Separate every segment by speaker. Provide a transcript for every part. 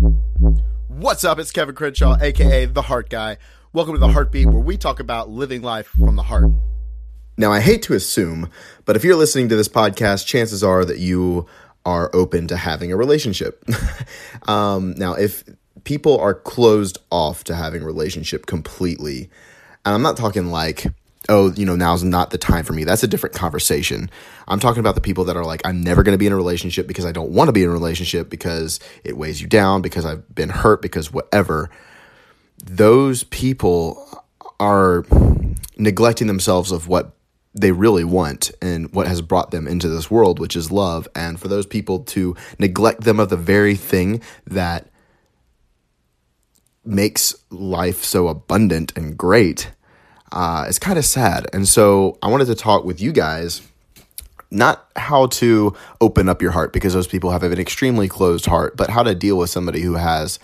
Speaker 1: What's up? It's Kevin Crenshaw, aka The Heart Guy. Welcome to The Heartbeat, where we talk about living life from the heart. Now, I hate to assume, but if you're listening to this podcast, chances are that you are open to having a relationship. um, now, if people are closed off to having relationship completely, and I'm not talking like, oh, you know, now's not the time for me. That's a different conversation. I'm talking about the people that are like, I'm never going to be in a relationship because I don't want to be in a relationship because it weighs you down, because I've been hurt, because whatever. Those people are neglecting themselves of what they really want and what has brought them into this world, which is love. And for those people to neglect them of the very thing that makes life so abundant and great, uh, it's kind of sad. And so I wanted to talk with you guys, not how to open up your heart because those people have an extremely closed heart, but how to deal with somebody who has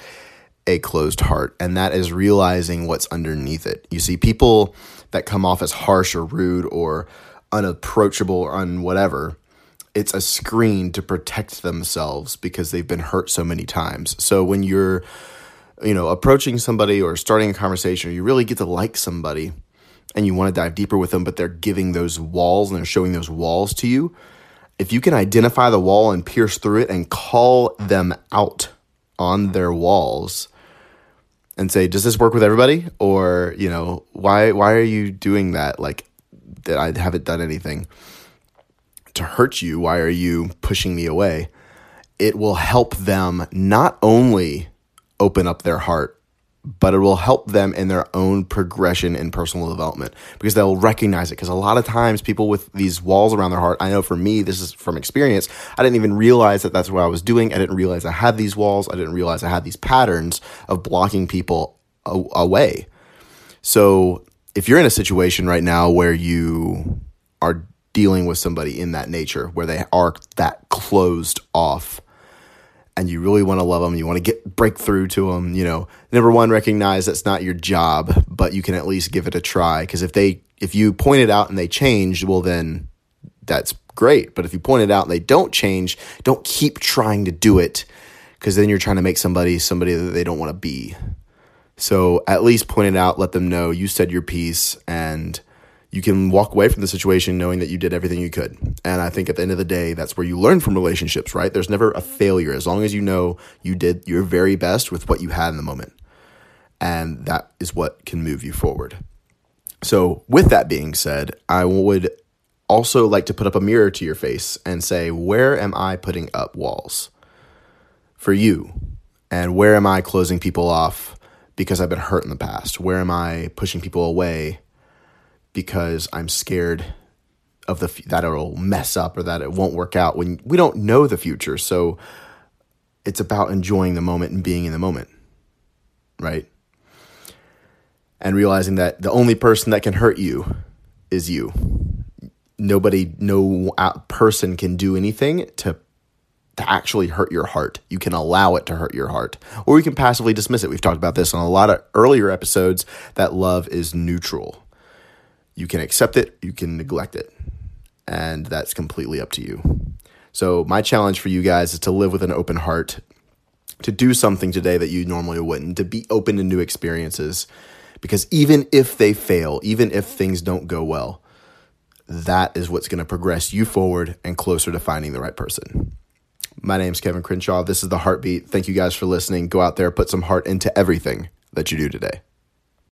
Speaker 1: a closed heart. And that is realizing what's underneath it. You see, people that come off as harsh or rude or unapproachable or un whatever, it's a screen to protect themselves because they've been hurt so many times. So when you're, you know, approaching somebody or starting a conversation, or you really get to like somebody and you want to dive deeper with them, but they're giving those walls and they're showing those walls to you. If you can identify the wall and pierce through it and call them out on their walls, and say, does this work with everybody? Or, you know, why why are you doing that? Like that I haven't done anything to hurt you. Why are you pushing me away? It will help them not only open up their heart but it will help them in their own progression and personal development because they'll recognize it. Because a lot of times, people with these walls around their heart, I know for me, this is from experience, I didn't even realize that that's what I was doing. I didn't realize I had these walls. I didn't realize I had these patterns of blocking people a- away. So, if you're in a situation right now where you are dealing with somebody in that nature, where they are that closed off, and you really want to love them, you want to get break through to them, you know, number one, recognize that's not your job, but you can at least give it a try. Because if they if you point it out and they change, well then that's great. But if you point it out and they don't change, don't keep trying to do it because then you're trying to make somebody somebody that they don't want to be. So at least point it out, let them know you said your piece and you can walk away from the situation knowing that you did everything you could. And I think at the end of the day, that's where you learn from relationships, right? There's never a failure as long as you know you did your very best with what you had in the moment. And that is what can move you forward. So, with that being said, I would also like to put up a mirror to your face and say, where am I putting up walls for you? And where am I closing people off because I've been hurt in the past? Where am I pushing people away because I'm scared of the that it'll mess up or that it won't work out when we don't know the future. So it's about enjoying the moment and being in the moment, right? And realizing that the only person that can hurt you is you. Nobody, no person can do anything to to actually hurt your heart. You can allow it to hurt your heart, or you can passively dismiss it. We've talked about this on a lot of earlier episodes that love is neutral. You can accept it, you can neglect it, and that's completely up to you. So, my challenge for you guys is to live with an open heart, to do something today that you normally wouldn't, to be open to new experiences. Because even if they fail, even if things don't go well, that is what's going to progress you forward and closer to finding the right person. My name is Kevin Crenshaw. This is The Heartbeat. Thank you guys for listening. Go out there, put some heart into everything that you do today.